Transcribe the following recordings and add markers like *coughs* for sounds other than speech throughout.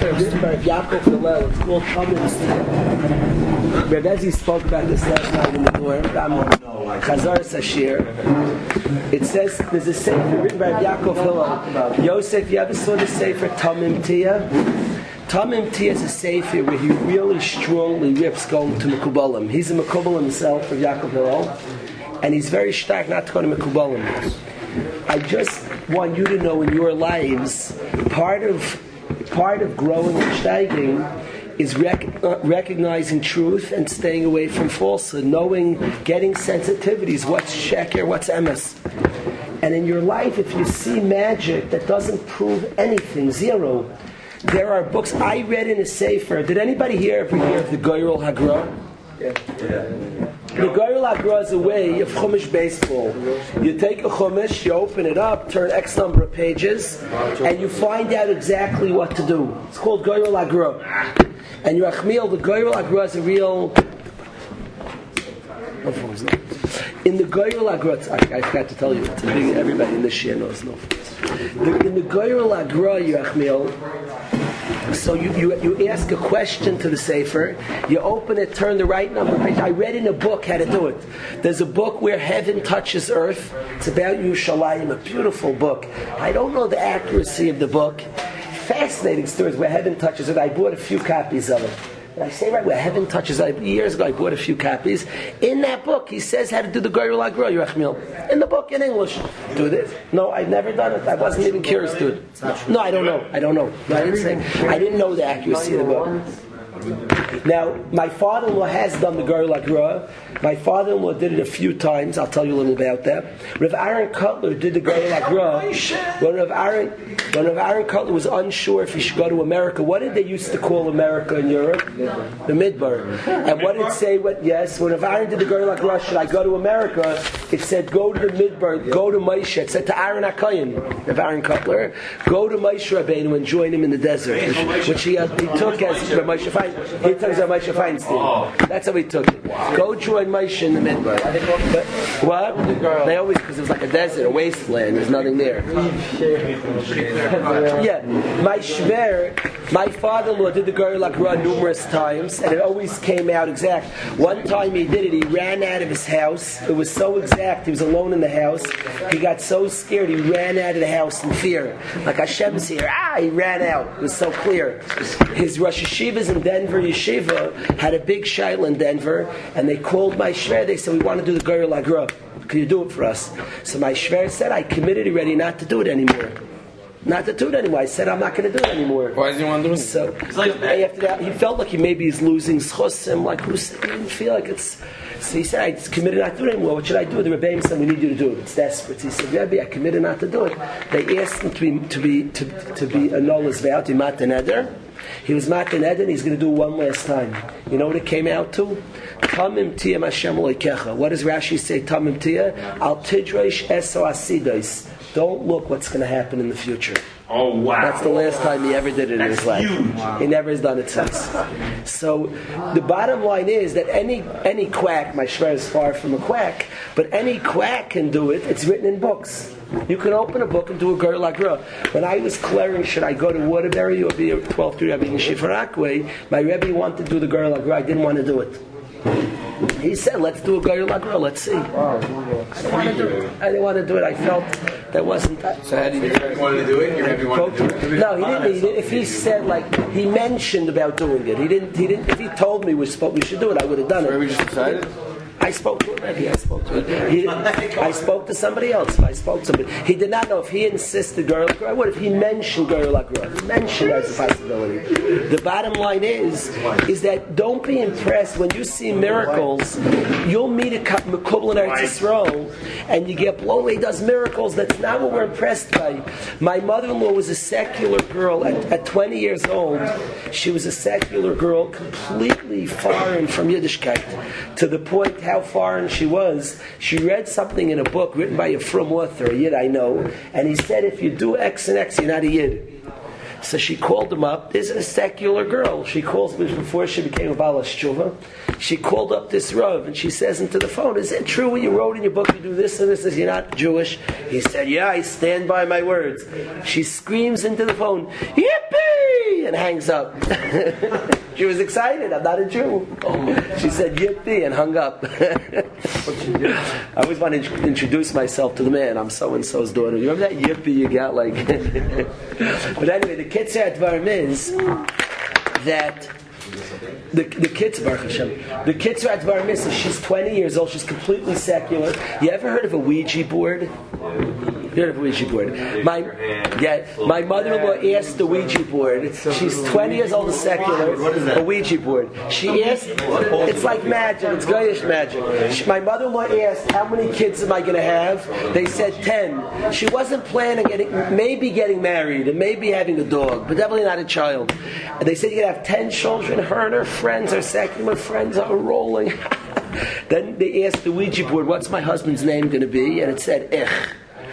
sefer written by Yaakov Hillel. It's called Talmud Rebbe spoke about this last night in the door. Chazar Sashir. It says there's a sefer written by Yaakov Hillel. Yosef, you ever saw the sefer Tamim Tia? Tamim Tia is a sefer where he really strongly rips going to Mekubalim. He's a Mekubalim himself of Yaakov Hillel, and he's very stark not to go to Mekubalim. I just want you to know in your lives, part of part of growing and steiging is rec- uh, recognizing truth and staying away from falsehood, knowing, getting sensitivities, what's sheker, what's emes. And in your life, if you see magic that doesn't prove anything, zero, there are books I read in a sefer. Did anybody here ever hear of the Goyrel Hagra? Yeah. yeah. The Goyrel Agra is a way of Chumash baseball. You take a Chumash, you open it up, turn X number of pages, and you find out exactly what to do. It's called Goyrel Agra. And you Achmiel, the Goyrel Agra is a real. In the Goyrel Agra, I, forgot to tell you, everybody in this year knows no. In the Goyrel Agra, you Achmiel, so you, you, you ask a question to the Sefer, you open it, turn the right number page. I read in a book how to do it. There's a book where heaven touches earth. It's about Yerushalayim, a beautiful book. I don't know the accuracy of the book. Fascinating stories where heaven touches it. I bought a few copies of it. I say right where heaven touches. I, years ago, I bought a few copies. In that book, he says how to do the Goyrul Agro Yerachmil. In the book, in English. Do this? No, I've never done it. I wasn't even curious to it. No, I don't know. I don't know. No, I didn't say. I didn't know the accuracy of the book. Now, my father-in-law has done the Gar Lagra. My father-in-law did it a few times. I'll tell you a little about that. Rav Aaron Kotler did the Gar Lagra. When Rav Aaron, when Rav Aaron Kotler was unsure if he should go to America, what did they used to call America in Europe? The Midbar. And what did it say? What yes, when Rav Aaron did the Gar Lagra, should I go to America? It said go to the Midbar, go to Moshe. It said to Aaron Akayin, Rav Aaron Kotler, go to Moshe Rabbeinu and join him in the desert, which, which he, he took as Moshe he took Moshe Feinstein. Oh. That's how he took it. Wow. Go join Moshe in the Midbar. But what? They always because it was like a desert, a wasteland. There's nothing there. yeah, my shver, my father-in-law did the Akra numerous times, and it always came out exact. One time he did it, he ran out of his house. It was so exact. He was alone in the house. He got so scared, he ran out of the house in fear. Like Hashem's here. Ah, he ran out. It was so clear. His Rosh Hashivas in Denver Yeshiva had a big shaila in Denver, and they called my shver. They said, "We want to do the Goyer Lagra. Can you do it for us?" So my shver said, "I committed already not to do it anymore." Not to do it anymore. I said I'm not going to do it anymore. Why does he want to do it? So like after that, he felt like he maybe is losing schosim. Like who? He didn't feel like it's. So he said, I committed not to do it anymore. What should I do? The Rebbeim said, we need you to do it. It's desperate. He said, Rebbe, I committed not to do it. They asked him to be to be to, to be annul his vow to mat eder. He was Matan Eden, he's going to do one last time. You know what it came out to? Tamim Tia Hashem Leikecha. What does Rashi say, Tamim Tia? Al Tidresh Eso Asidos. Don't look what's going to happen in the future. Oh wow! That's the last time he ever did it That's in his life. Wow. He never has done it since. so the bottom line is that any any quack, my shver is far from a quack, but any quack can do it. It's written in books. You can open a book and do a girl like When I was clearing, should I go to Waterbury or be a 12th grade Rebbe in Shifarakwe, my Rebbe wanted to do the girl like I didn't want to do it. He said, "Let's do a girl like Let's see." I didn't want to do it. I didn't want to do it. I felt that wasn't that. So how did you want to do it? Your wanted to do it. No, he didn't, he didn't. If he said like he mentioned about doing it, he didn't. He didn't. If he told me we we should do it, I would have done it. So we just decided. I spoke to him. Maybe I spoke to him. He, I spoke to somebody else. I spoke to somebody. He did not know if he insisted girl. What if he mentioned girl like girl? Mentioned as a possibility. The bottom line is, is that don't be impressed when you see miracles. You'll meet a Mekubal in Eretz Yisrael, and you get blown away. Does miracles. That's not what we're impressed by. My mother-in-law was a secular girl at, at 20 years old. She was a secular girl, completely foreign from Yiddishkeit, to the point how foreign she was, she read something in a book written by a from author, a Yid I know, and he said, if you do X and X, you're not a Yid. So she called him up. This is a secular girl. She calls me before she became a Balas Tshuva. She called up this Rav and she says into the phone, Is it true what you wrote in your book? You do this and this, and you're not Jewish? He said, Yeah, I stand by my words. She screams into the phone, Yippee! And hangs up. *laughs* she was excited. I'm not a Jew. She said, Yippee, and hung up. *laughs* I always want to introduce myself to the man. I'm so and so's daughter. You remember that Yippee you got? Like, *laughs* but anyway, the Kitzur Advarim is that the, the kids, Baruch Hashem, the kids are at Bar Mitzvah. She's 20 years old. She's completely secular. You ever heard of a Ouija board? You heard of a Ouija board? My, yeah, my mother-in-law asked the Ouija board. She's 20 years old secular. A Ouija board. She asked, it's like magic. It's Goyish magic. She, my mother-in-law asked, how many kids am I going to have? They said 10. She wasn't planning getting, maybe getting married and maybe having a dog, but definitely not a child. And they said you're going to have 10 children. And her and her friends are secular friends are rolling. *laughs* then they asked the Ouija board, what's my husband's name going to be? And it said, Ich.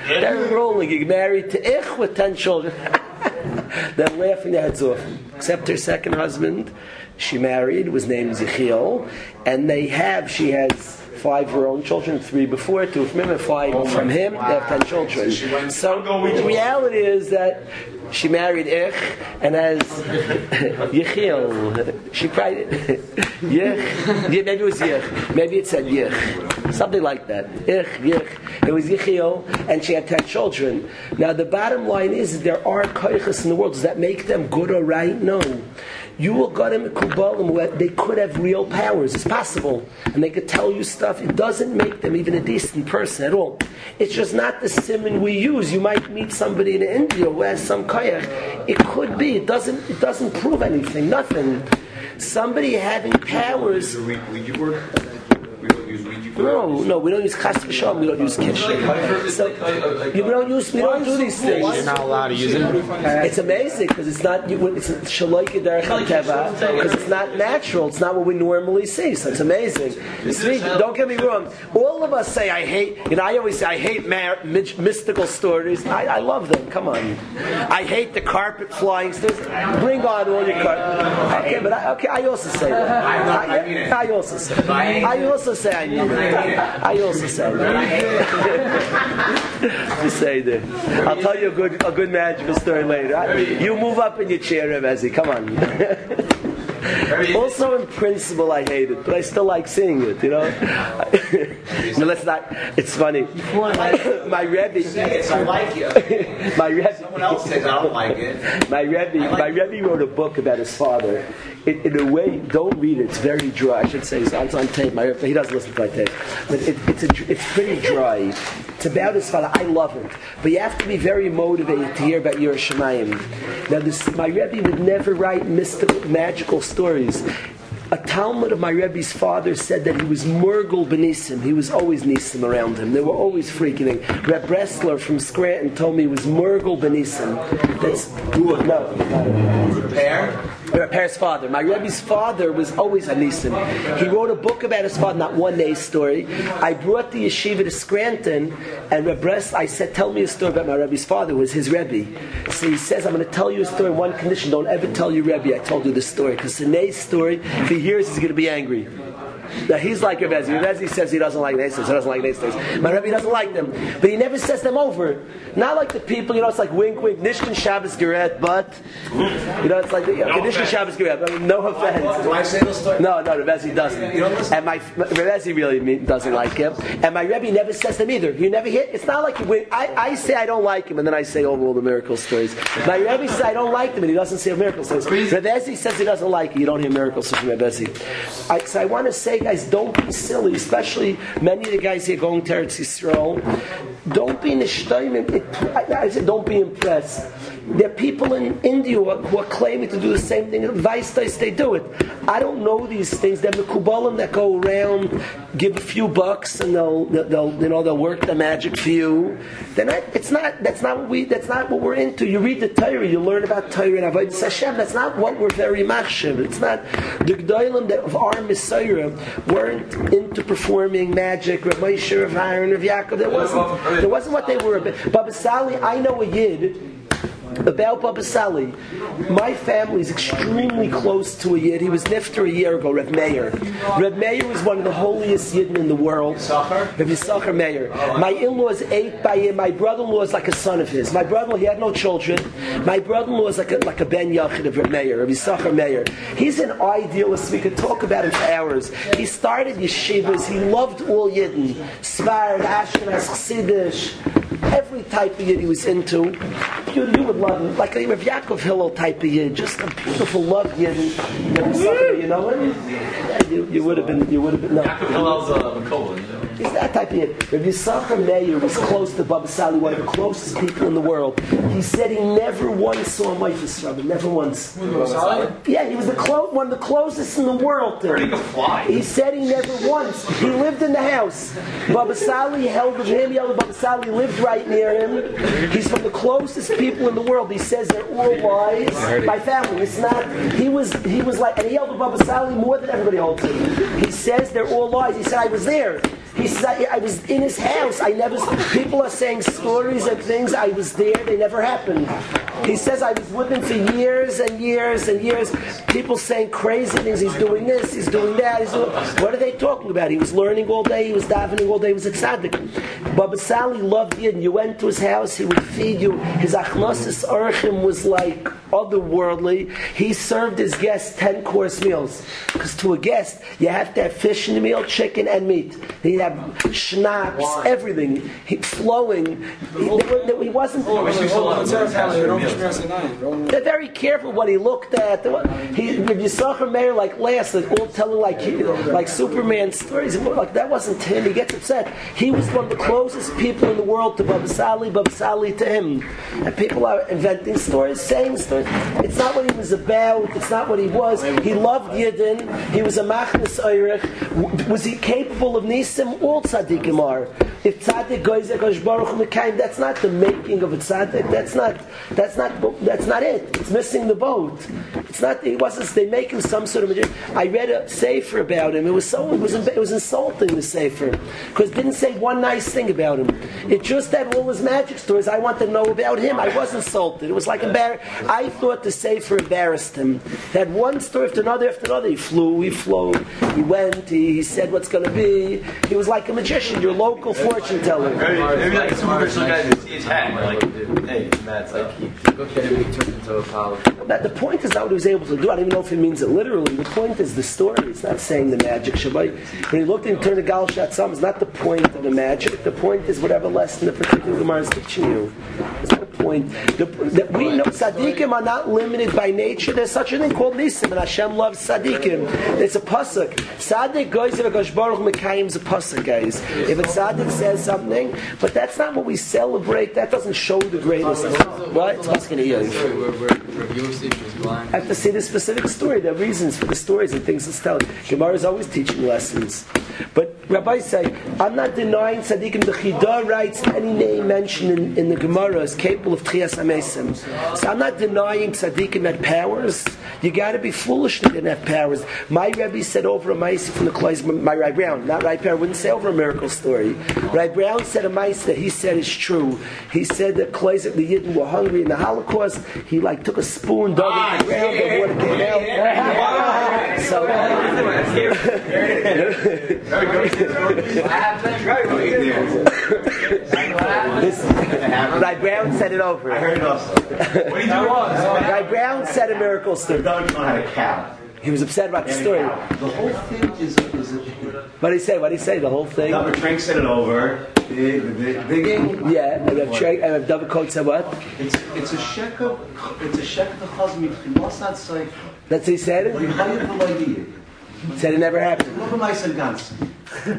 They're rolling. You married to Ich with 10 children. *laughs* They're laughing their heads off. Except her second husband, she married, was named Zechiel, and they have, she has five of her own children, three before, two from him, and five oh from him. Wow. They have ten children. So, so the reality is that she married Ich and as *laughs* Yechiel. She cried *laughs* Yich. Maybe it was Yich. Maybe it said Yich. Something like that. Ich, Yich. It was Yechiel, and she had ten children. Now the bottom line is there are koiches in the world. Does that make them good or right? No. You will get them Kubalim where they could have real powers. It's possible. And they could tell you stuff. It doesn't make them even a decent person at all. It's just not the simon we use. You might meet somebody in India has some kayak. It could be. It doesn't it doesn't prove anything. Nothing. Somebody having powers. No, no, we don't use chas v'sham. We don't use kish. So we don't use. We don't do these things. You're not allowed to use it. It's amazing because it's not. It's shaloike because it's not natural. It's not what we normally see. So it's amazing. See, don't get me wrong. All of us say I hate. You know, I always say I hate mar- mystical stories. I, I, love them. Come on. I hate the carpet flying stories. Bring on all your carpet. Okay, but I, okay, I also say that. I, I also say. I also say I need it. I also say that. *laughs* you say that. I'll tell you a good, a good magical story later. You move up in your chair, Rebezi. Come on. *laughs* also, in principle, I hate it, but I still like seeing it. You know. *laughs* no, let's not. It's funny. my Rebbe. I like it. my Rebbe. Someone else says I don't like it. My Rebbe. Like my Rebbe wrote a book about his father. It, in a way, don't read it. It's very dry. I should say it's on, on tape. My, he doesn't listen to my tape, but it, it's a, it's pretty dry. It's about his father. I love it, but you have to be very motivated to hear about Yerushalayim. Now, this, my Rebbe would never write mystical, magical stories. A Talmud of my Rebbe's father said that he was Murgul Benisim. He was always Nisim around him. They were always freaking. Reb Bressler from Scranton told me he was Murgul Benisim. That's no. Repair? Repair's father. My Rebbe's father was always a Nisim. He wrote a book about his father, not one day story. I brought the yeshiva to Scranton, and Reb Bress, I said, tell me a story about my Rebbe's father. Was his Rebbe. So he says, I'm going to tell you a story. One condition: don't ever tell your Rebbe I told you this story, because the story if he hears, he's going to be angry. Now he's like Rebbe. Rebbe says he doesn't like Naysons, he doesn't like Naysons. My Rebbe doesn't like them, but he never says them over. Not like the people, you know, it's like wink, wink, Nishkin Shabbos Geret, but you know, it's like okay, no Nishkin Shabbos Geret. I mean, no offense. Do I say those stories? No, no, Rebbe doesn't. and my Rebbe really doesn't like him, and my Rebbe never says them either. You never hear. It's not like wink. I, I say I don't like him, and then I say over all the miracle stories. My Rebbe says I don't like them, and he doesn't say miracle stories. Rebbe says he doesn't like it. You don't hear miracles from Rebbe. I, so I want to say, guys, don't be silly, especially many of the guys here going to Eretz Yisrael. Don't be nishtaimim. I, I said, don't be impressed. There are people in India who are, who are claiming to do the same thing. Vice they do it. I don't know these things. They're Mekubalim that go around, give a few bucks, and they'll, they'll, you know, they'll work the magic for you. Not, it's not, that's not what we, that's not what we're into. You read the Torah, you learn about Torah and Avodah Hashem. That's not what we're very machshav. It's not, the G'daylim of our Messiah weren't into performing magic, Rav Moshe, Rav Aaron, Rav Yaakov. There wasn't, there wasn't what they were. Baba Sali, I know a Yid about Baba Sali. My family is extremely close to a Yid. He was nifter a year ago, Rev Meir. Rev Meir was one of the holiest Yidden in the world. Rev Yisachar Meir. My in-laws ate by him. My brother-in-law is like a son of his. My brother-in-law, he had no children. My brother-in-law is like a, like a Ben Yachid of Rev Meir, Rev Yisachar Meir. He's an idealist. We could talk about him for hours. He started yeshivas. He loved all Yidden. Svard, Ashkenaz, Chassidish, every type of Yid he was into. You, you would love him. Like a Rav Yaakov Hillel type of Yid. Just a beautiful love Yid. You know you, you would have been, you would have been, no. Hillel's a McCullough, He's that type of Yid. Rav Yisachar Meir was close to Baba Sali, one of the closest people in the world. He said he never once saw a Miphas Rabbi, never once. Yeah, he was the clo- one of the closest in the world to He him. He said he never once. He lived in the house. Baba Sali held with him. Yellow Baba Sali lived right near him. He's from the closest people in the world. He says they're all wise. My family. It's not. He was. He was like, and he held with Baba Sali more than everybody holds him. He says they're all lies. He said I was there. He says I, I was in his house. I never. People are saying stories and things. I was there. They never happened. He says I was with him for years and years and years. People saying crazy things. He's doing this. He's doing that. He's doing, what are they talking about? He was learning all day. He was davening all day. He was tzaddik. Baba Sali loved Yidden. You went to his house. He would feed you. His achnosis archim was like otherworldly. He served his guests ten course meals because to a guest you have to have fish in the meal, chicken and meat. He'd have schnapps, everything, he, flowing. He, they were- they- he wasn't. They're very careful what he looked at. He, if you saw her mayor like last, like all telling like he- like Superman stories, like that wasn't him. He gets upset. He was one of the closest people in the world to Baba Sali, Baba Sali to him. And people are inventing stories, saying stories. It's not what he was about. It's not what he was. He loved Yidden. He was a machnas oirich. Was he capable of nisim? All tzaddikim are. If tzaddik goes Akash Baruch Mekayim, that's not the making of a tzaddik. That's not. That's not. That's not it. It's missing the boat. It's not. It wasn't. They make him some sort of. magician. I read a sefer about him. It was so. It was. It was insulting the sefer because didn't say one nice thing about him. It just had all his magic stories. I want to know about him. I was insulted. It was like embarrassed. I thought the sefer embarrassed him. He had one story after another after another. He flew. He flew. He went. He, he said what's going to be. He was like a magician. Your local fortune teller. Maybe, maybe like some original guy that see his hat, like, hey, Matt's like, That the point is not what he was able to do. I don't even know if he means it literally. The point is the story. It's not saying the magic. Shabbai. When he looked and turned to Gal Shatzam, it's not the point of the magic. The point is whatever lesson the particular Gemara is teaching you. It's the point. The, that we know tzaddikim are not limited by nature. There's such a thing called nisim, and Hashem loves tzaddikim. It's a pasuk. Tzaddik goes if a Baruch Mekayim is a pasuk, guys. If a tzaddik says something, but that's not what we celebrate. That doesn't show the greatest. What? It's asking you. I have to see the specific story. There are reasons for the stories and things it's telling. Gemara is always teaching lessons. But Rabbi say, I'm not denying tzaddikim. The Chidah writes any name mentioned in, in the Gemara is capable of tchias amesim. So I'm not denying tzaddikim had powers. You got to be foolish to didn't have powers. My Rebbe said over a mice from the Klois, my Rai Brown, not Rai Brown, wouldn't say over a miracle story. Rai Brown said a mice that he said is true. He said that Klois, the Yidden were hungry in the Holocaust. He like took a spoon, dug it in the ground, the water came out. so, this, uh, Rai Brown said it over. I heard it also. What do you do? Rai Brown said a miracle story. Don't know how to count. He was upset about the story. The whole thing is, is a, What did he say? What did he say? The whole thing? Dr. Trank said it over. Yeah, and Rav Trey- David Coat said what? It's it's a shekel. It's a shekel the chazmi. Must not say. That's what he said? We hire the idea. He said it never happened. Look at my son Gans.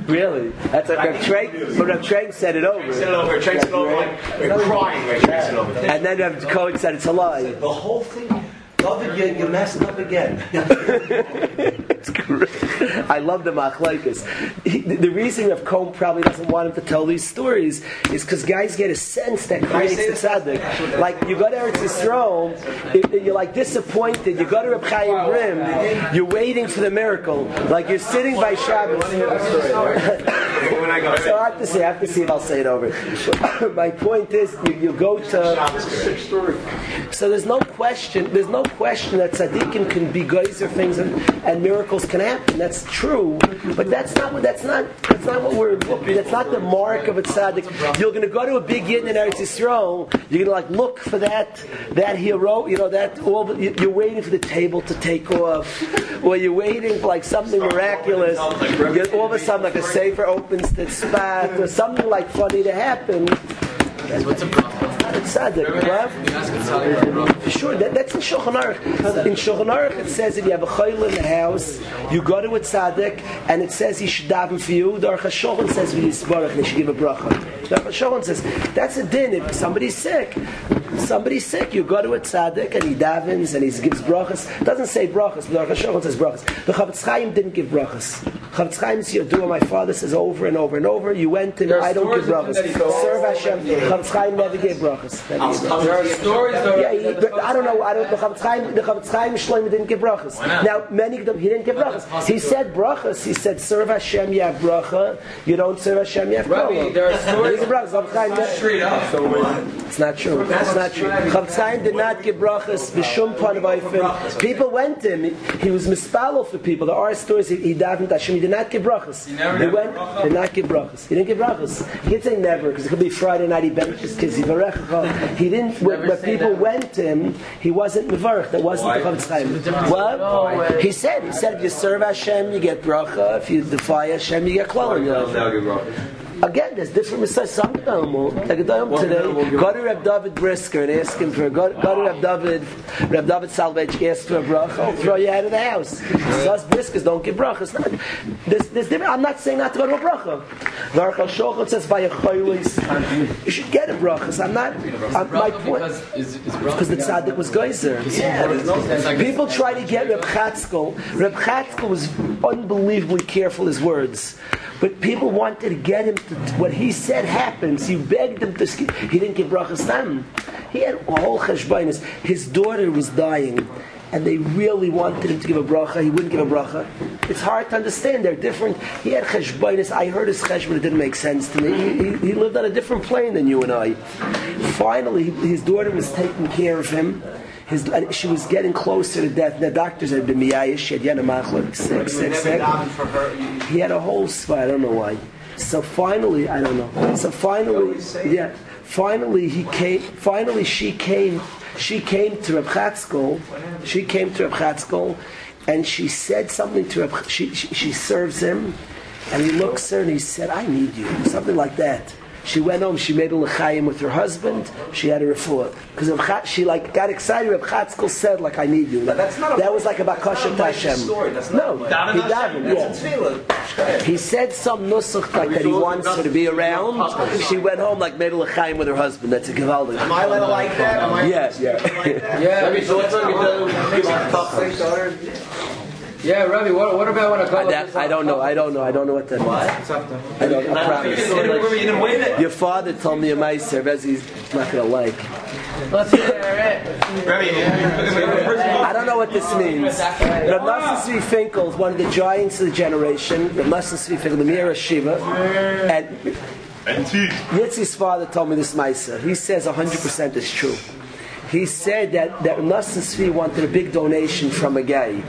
Really? That's what Rav Trey, but Rav Trey said it over. said it over, Trent said it over, like, we're crying, right? Trent said it over. And then Rav Coat said it's a lie. The whole thing. David, you, you messed up again. *laughs* It's great. I love the machlaikas. The the reason Rav Cohn probably doesn't want him to tell these stories is because guys get a sense that creates the tzaddik. Like you go to Eretz Yisrael, if- if you're like disappointed. You go to Reb Chaim Brim, you're waiting for the miracle. Like you're sitting by Shabbos. *laughs* When I go, So I have to say, I have to see if I'll say it over. *coughs* My point is, you, you go to. So there's no question. There's no question that tzaddikim can be geyser things and, and miracles can happen. That's true, but that's not what. That's not. That's not what we're looking. That's not the mark of a tzaddik. You're going to go to a big yin in Eretz Yisrael. You're going to like look for that that hero. You know that all. You're waiting for the table to take off, or you're waiting for like something miraculous. All of a sudden, like a safer opens the spot, or something like funny to happen. That's what's a bracha? Ask a tzaddik bracha. For sure, that, that's in Shulchan Aruch. In Shulchan Aruch, it says if you have a chayil in the house, you go to a tzaddik, and it says he should daven for you. The Aruch HaShulchan says we yisbarach, and he should give a bracha. The Aruch HaShulchan says that's a din. If somebody's sick, somebody's sick, you go to a tzaddik and he davens and he gives brachas. Doesn't say brachas, but the Aruch HaShulchan says brachas. The Chavetz Chaim didn't give brachas. Chavetz Chaim is Yodua, my father says over and over and over. You went are I don't give brachas. Serve Hashem. Chavetz Chaim never gave brachas. Never gave brachas. There are stories though. Yeah, he, but I don't know. I don't. The Chafetz Chaim, the Chafetz Chaim Shlomo didn't give brachas. Now many of them he didn't give brachas. He said brachas. He said serve Hashem you have bracha. You don't serve Hashem you have Rabbi, bracha. there are stories- didn't give brachas. Chafetz Chaim ne- Straight up. It's not true. It's not true. Chafetz Chaim did not give brachas. B'shum panavayfim. People went to him. He, he was mispalel for people. There are stories he, he davened Hashem. He did not give brachas. He never He went. Did not give brachas. He didn't give brachas. He didn't say never because it could be Friday night. He bent his kids. He varechacha. He didn't. When, when people went to him, he wasn't mevarich. That wasn't the Chavetz Chaim. What? He said. He said if you serve Hashem, you get bracha. If you defy Hashem, you get klal. Again, there's different mistakes. Some Gedolim, like Gedolim today, go to Reb David Brisker and ask him for, go, go to Reb David, Reb David Salvage, ask for a bracha, I'll throw you out of the house. So us Briskers don't give brachas. Not, there's, there's different, I'm not saying not to go to a bracha. The Aruch HaShulchan says, by a choylis, you should get a brachas. I'm not, I'm, my Bracha point, because is is because the tzaddik was geyser. People try to get Reb Chatzkel. Reb Chatzkel was unbelievably careful his words. But people wanted to get him to, what he said happens. He begged him to, he didn't give brachas tam. He had a whole. His daughter was dying. And they really wanted him to give a bracha. He wouldn't give a bracha. It's hard to understand. They're different. He had cheshbainis. I heard his cheshbon. It didn't make sense to me. He, he, he lived on a different plane than you and I. Finally, his daughter was taking care of him. His, and she was getting closer to death. The doctors had been miyayish. She had yanamachlik, sick, sick, sick. You- He had a whole spot. I don't know why. So finally, I don't know. So finally, yeah. Finally, he came. Finally, she came. She came to Reb Chatzkel. She came to Reb Chatzkel, and she said something to Reb. She, she, she serves him, and he looks at her and he said, "I need you," something like that. She went home. She made a l'chaim with her husband. She had a refuah because she like got excited. Reb Chatzkel said, "Like I need you." That's not a- that was like a bakasha to That's a Hashem. story. That's no, not- he davened. That's Yeah. He said some nusach like that he wants her to be around. She went home like made a l'chaim with her husband. That's a gewaldig. Am I allowed to like that? Am I Yeah, yeah. Yeah, Rabbi, so what's on your daughter? Yeah, Rabbi. What, what about when a I, couple? that, I don't know. I don't know. I don't know what that means. I don't. I promise. Your father told me a meiser. Rezi's not gonna like. Let's hear it. I don't know what this means. Reb Nosson Tzvi Finkel is one of the giants of the generation. Reb Nosson Tzvi Finkel, the Mir Yeshiva, and Yitzi's father told me this meiser. He says 100% is true. He said that that Reb Nosson Tzvi wanted a big donation from a guy.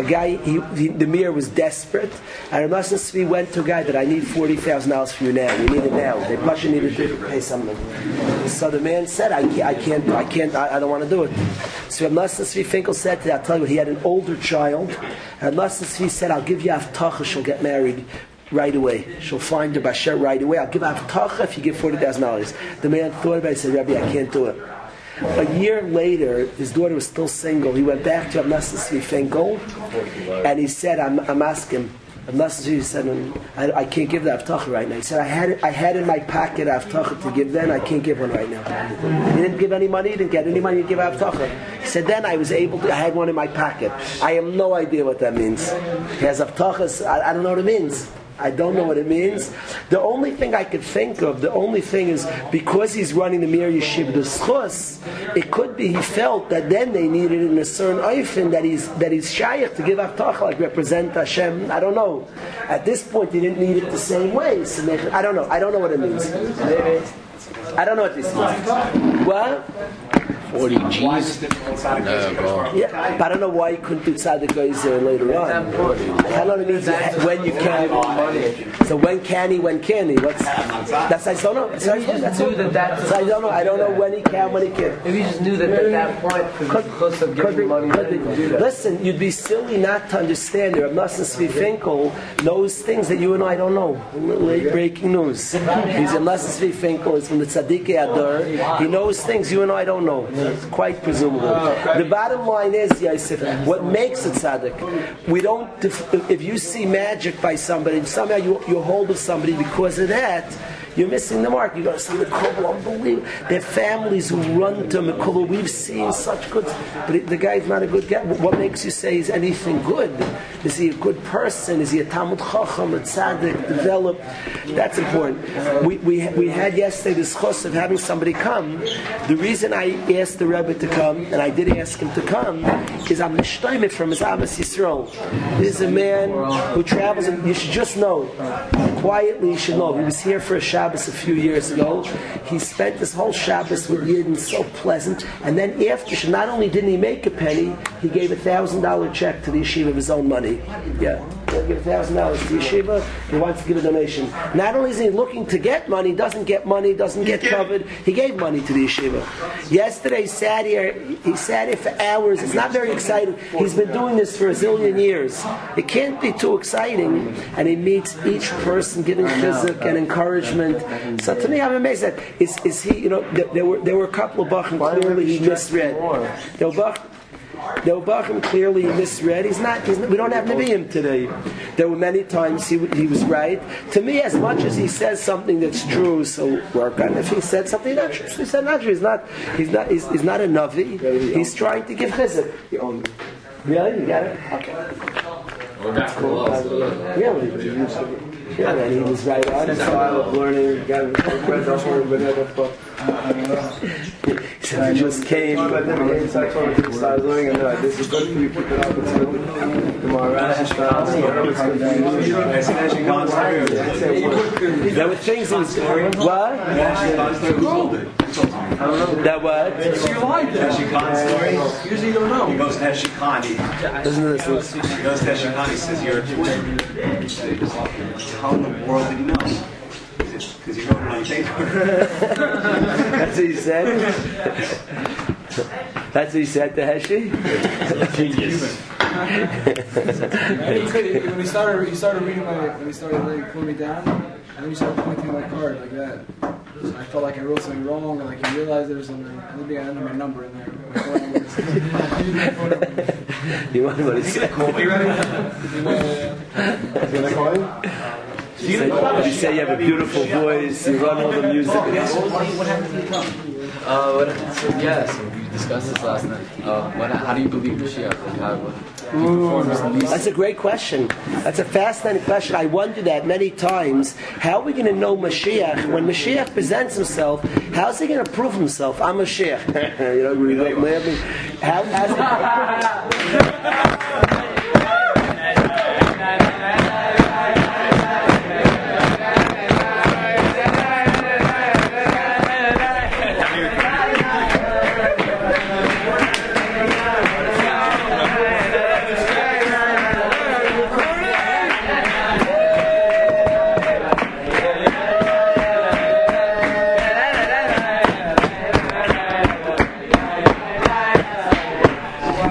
A guy, he, he, the mayor was desperate, and Nosson Tzvi went to a guy that I need forty thousand dollars from you now. You need it now. They Pasha needed to pay something. So the man said, "I can't, I can't, I can't, I, I don't want to do it." So Nosson Tzvi Finkel said to that, "I'll tell you what." He had an older child, and Nosson Tzvi said, "I'll give you avtacha. She'll get married." Right away, she'll find her basher right away. I'll give avtacha if you give forty thousand dollars. The man thought about it. He said, "Rabbi, I can't do it." A year later, his daughter was still single. He went back to Amnastas Finkel, and he said, I'm, I'm asking, Unless he said, I, I can't give the avtacha right now. He said, I had I had in my pocket avtacha to give then, I can't give one right now. He didn't give any money, he didn't get any money to give avtacha. He said, then I was able to, I had one in my pocket. I have no idea what that means. He has avtachas, I, I don't know what it means. I don't know what it means. The only thing I could think of, the only thing is because he's running the Mir Yeshiva, the schus, it could be he felt that then they needed in a certain oifin that he's that he's shaykh to give avtach like represent Hashem. I don't know. At this point, he didn't need it the same way. So I don't know. I don't know what it means. I don't know what this means. What? 40 G's? No, bro. Yeah, but I don't know why you couldn't do tzaddik geyser uh, later on. I don't know what it means when you can. So when can he? When can he? What's that's I don't know. That's, If he just that's knew that that's So I don't know. I don't know when he can, when he can. If he just knew that at that point, because it's close of Could be, giving money, could be. then he would do that. Listen, you'd be silly not to understand that Rav Nosson Finkel knows things that you and I don't know. Late breaking news. He's Rav Nosson Finkel. He's from the Tzadikei Adar. He knows things you and I don't know. Quite presumable. The bottom line is, Yosef, what makes a tzaddik? We don't. If, if you see magic by somebody, somehow you you hold of somebody because of that. You're missing the mark. You go to some Mekubal, unbelievable. There are families who run to Mekubal. We've seen such good, but the guy's not a good guy. What makes you say he's anything good? Is he a good person? Is he a Talmud Chacham, a tzaddik, developed? That's important. We, we, we had yesterday this chos of having somebody come. The reason I asked the Rebbe to come, and I did ask him to come, is I'm nishtoimit from his Abbas Yisrael. This is a man who travels, and you should just know, quietly you should know, he was here for a Shabbos a few years ago. He spent this whole Shabbos with Yidden, so pleasant, and then after, not only didn't he make a penny, he gave a thousand dollar check to the yeshiva of his own money. Yeah. He'll give a thousand dollars to yeshiva. He wants to give a donation. Not only is he looking to get money, doesn't get money, doesn't get covered. He gave money to the yeshiva. Yesterday, he sat here. He sat here for hours. It's not very exciting. He's been doing this for a zillion years. It can't be too exciting. And he meets each person, giving chizuk and encouragement. So to me, I'm amazed that is, is he. You know, there, there were there were a couple of bachim clearly he misread. There were bach, there were clearly misread. He's not. He's, we don't have Nevi'im today. There were many times he, he was right. To me, as much as he says something that's true, so work on. If he said something not true, he said not true. He's not. He's not. He's, he's not a navi. He's trying to give chizuk. Really, you got it. Okay. To the. Yeah, he was right on. So learning, got read the whole book. Said he just came. But then again, so I told him to start and they're like, this is good for you, keep it up until tomorrow. There were things was what? That what? Usually you don't know. He goes to Heshikan, he, Isn't this? he goes to Heshikan, he says, you're a Jew. How in the world did he know? Because he wrote it on paper. *laughs* That's what he said. That's what he said to Heshi. *laughs* when he started, he started reading my, when he started like pulling me down, and then he started pointing my card like that. So I felt like I wrote something wrong, and like he realized there was something. I didn't think I entered my number in there. *laughs* My phone number. I used my phone number. You want what he said? Call me ready? He said, he said you say you have a beautiful voice. You run all the music. Uh, what, so, yeah, so we discussed this last night. Uh, what, how do you believe Mashiach? Like, how, what, he performs the least. That's a great question. That's a fascinating question. I wonder that many times. How are we going to know Mashiach when Mashiach presents himself? How's he going to prove himself? I'm Mashiach. *laughs* you know, we don't laughing. How, how's *laughs*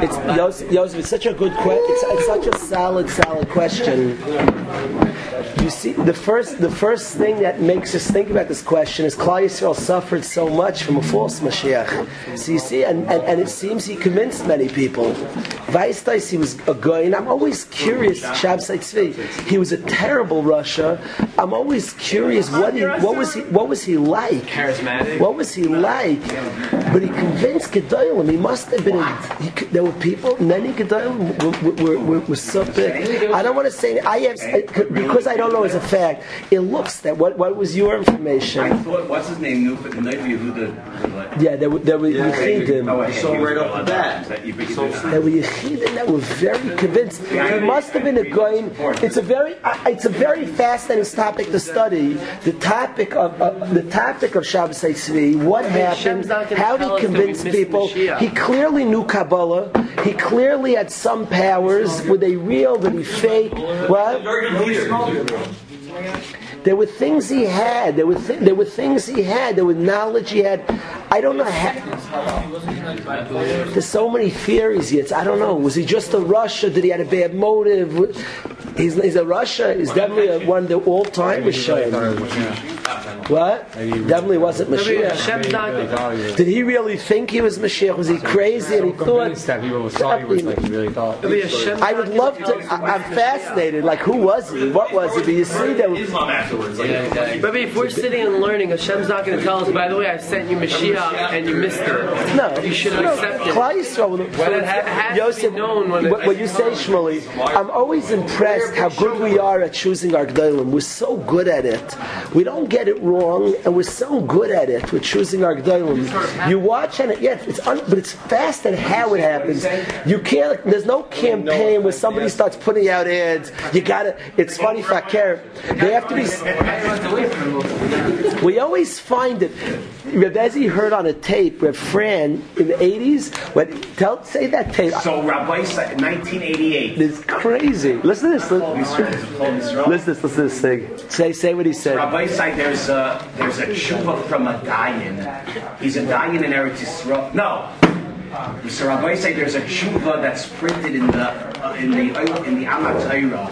It's Yosef, Yosef, it's such a good question. It's, it's such a solid, solid question. You see, the first, the first thing that makes us think about this question is Klal Yisrael suffered so much from a false Mashiach. So you see, and, and, and it seems he convinced many people. Weistais, he was a guy, and I'm always curious, he was a terrible rasha. I'm always curious, what, he, what, was, he, what was he like? Charismatic. What was he like? But he convinced Gedolim. He must have been. A, he, there were people. Many Gedolim were, were, were, were, were so big. I don't want to say. I have because I don't know as a fact. It looks that what what was your information? I thought, what's his name, knew for the night Yehuda. Yeah, there were there were Yechidim. Oh, I saw right off the bat. There were Yechidim that were very convinced. He must have been a going, It's a very it's a very fascinating topic to study. The topic of uh, the topic of Shabsai Tzvi. What happened? Hashem's not gonna How did he us convince people? He clearly knew Kabbalah. He clearly had some powers. Were they real? Did he fake? What? There were things he had. There were th- there were things he had. There was knowledge he had. I don't know. How, there's so many theories yet. I don't know. Was he just a Russia? Did he have a bad motive? He's, he's a Russia. He's definitely a, one of the all-time Mashiach. What? Definitely wasn't Mashiach. Hashem's not Did he really think he was Mashiach? Was he crazy and he thought? that people saw he was like he really thought. Maybe Hashem's I would love to. I, I'm fascinated. Like, who was he? What was he? But you see, there was. Islam afterwards. Like, Maybe if we're sitting and learning, Hashem's not going to tell us. By the way, I sent you Mashiach and you missed it. No, You should have no, accepted. Klal Yisrael, When it ha- has to be Yosef, known when it- what, what you say, Shmuley, I'm always impressed how good we are at choosing our Gdolim. We're so good at it. We don't get it wrong, and we're so good at it. We're choosing our Gdolim. You watch and it, yeah, it's un, but it's fast and how it happens. You can't. There's no campaign where somebody starts putting out ads. You gotta. It's funny if I care. They have to be. We always find it. Reb Ezi heard on a tape, Reb Fran in the 80s. When, tell, say that tape. So Rabbi said 1988. It's crazy. Listen to this. Listen, listen to this. Listen to this thing. Say, say what he said. Rabbi said there's a there's a tshuva from a dayan. He's a dayan in Eretz Yisrael. No. So Rabbi say there's a tshuva that's printed in the uh, in the in the Amat Torah.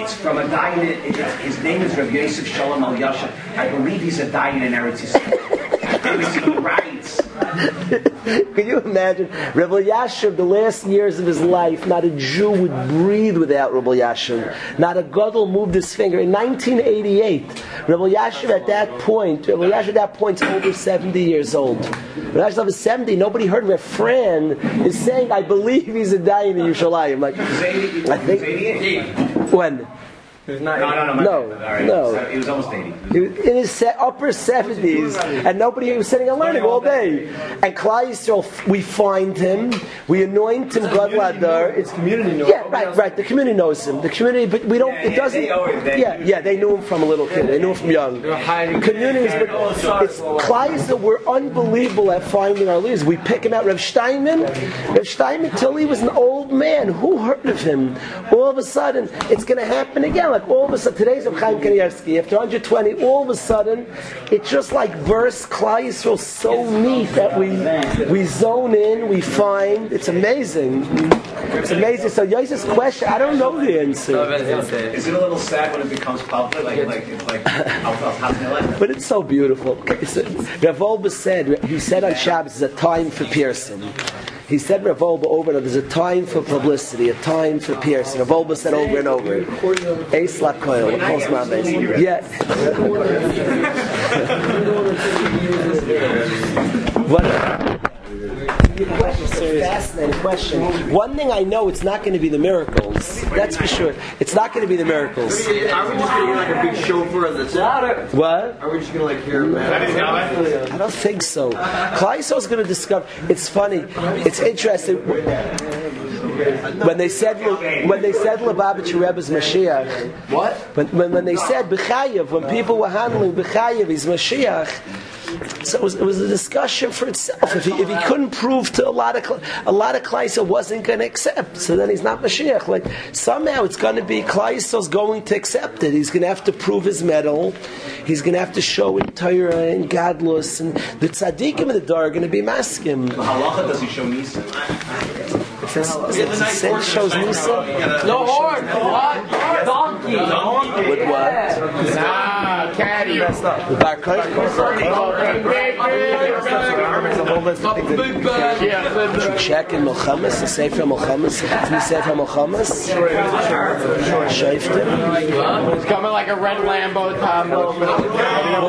It's from a dayan. His name is Rabbi Yosef Shalom Elyashiv. I believe he's a dayan in Eretz Yisrael. *laughs* Can you imagine? Reb Elyashiv, the last years of his life, not a Jew would breathe without Reb Elyashiv. Not a Gadol moved his finger. In 1988, Reb Elyashiv at that point, Reb Elyashiv at that point is over 70 years old. Rebbe Yashiv is 70, nobody heard Reb Fran is saying, I believe he's a dying in Yerushalayim. Like, I think, 88. when? No, no, no. No, bad. All right. no. So he was almost 80. He was in his upper 70s, and nobody was sitting and learning all day. And Klal Yisrael, we find him, we anoint him God Ladar. It's community knows. Yeah, right, right. The community knows him. The community, but we don't. Yeah, it yeah, doesn't. they always- they- yeah, yeah. They knew him from a little kid. They knew him from young. Communities, but oh, it's Klal Yisrael. We're unbelievable at finding our leaders. We pick him out. Rev Steinman, Rev Steinman, till he was an old man. Who heard of him? All of a sudden, it's going to happen again. Like all of a sudden, today's Reb Chaim Kanievsky. After 120, all of a sudden, it's just like verse Klal Yisrael so neat that we we zone in, we find. It's amazing. It's amazing. So Yosef's question, I don't know the answer. Is it a little sad when it becomes public? Like, like, it's like, But it's so beautiful. It's- Rav Wolbe said, he said on Shabbos, there's a time for Pearson. He said Rav Wolbe over over, there's a time for publicity, a time for. Rav Wolbe said over and over, Ace Lakoil, *laughs* what calls my name? Yeah. what? Fascinating question. One thing I know, it's not going to be the miracles. That's for sure. It's not going to be the miracles. Are we just gonna hear like a big chauffeur and that's it? What? Are we just gonna like hear him? I don't think so. Klaiso is going to discover. It's funny. It's interesting. When they said when they said Lubavitch Rebbe's Mashiach, What? when, when, when they said B'chayev, when people were handling B'chayev, he's Mashiach. So it was, it was a discussion for itself. If he, if he couldn't prove to a lot of Kla- a lot of Klaisa wasn't going to accept, so then he's not Mashiach. Like somehow it's going to be Klaisa's going to accept it. He's going to have to prove his medal. He's going to have to show in Torah and Gadlus and the tzaddikim in the door are going to be maskim. Halacha does he show Nisa? It's a, it's a Saint shows Nisa. No horn. What? Donkey. With what? Nah, caddy. With Bar Big bag. Check in Milchamas, the Sefer Milchamas. Three Sefer Milchamas. Shaiftim. It's coming like a red Lambo, Tom. We'll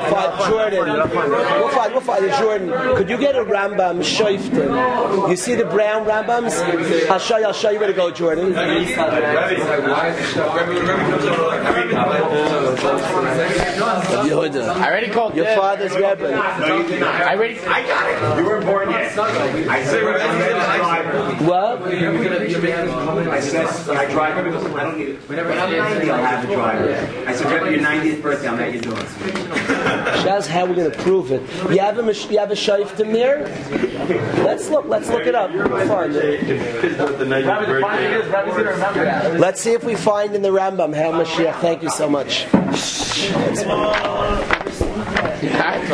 find Jordan. We'll find, we'll find Jordan. Could you get a Rambam Shaiftim? You see the brown Rambams? I'll show you, I'll show you where to go, Jordan. Rabbi Yehuda. I already called Your Deb. father's Rebbe. I already. I got it. You weren't born yet. I said, What? I said, when I drive, I don't need it. Whenever I'm 90, I'll have a driver. I said, Rebbe, your 90th birthday, I'll make you do it. That's how we're going to prove it. You have a mish- you have a Shaiftim there? Let's look. Let's look it up. Find it. Let's see if we find in the Rambam how Mashiach. Thank you so much.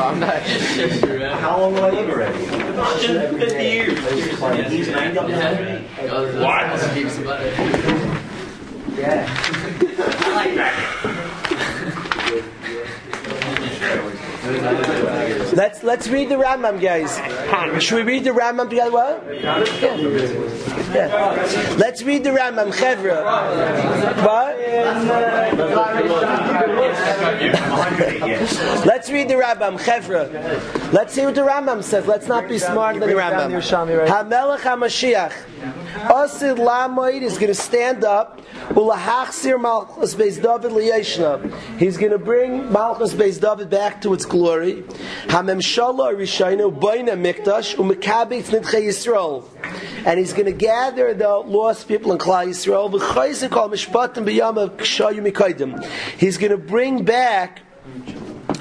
I'm not. How long will I live already? 50 years. And he's 90 up there. What? Butter. I like that. Let's let's read the Rambam, guys. Should we read the Rambam together? What? Yeah. Yeah. Let's read the Rambam, Chevra. What? *laughs* Let's read the Rambam, Chevra. Let's see what the Rambam says. Let's not be smarter than the Rambam. Hamelech HaMashiach. Asid Lamoid is going to stand up. Ulahachsir Malchus Beis David liyeshna. He's going to bring Malchus Beis David back to its glory. Hamemshala Rishaynu Baina Mikdash Umekabitz Nidche Yisrael. And he's going to gather the lost people in Klal Yisrael. V'chayzik Kol Mishpatim B'Yam Kshayu Mikaidim. He's going to bring back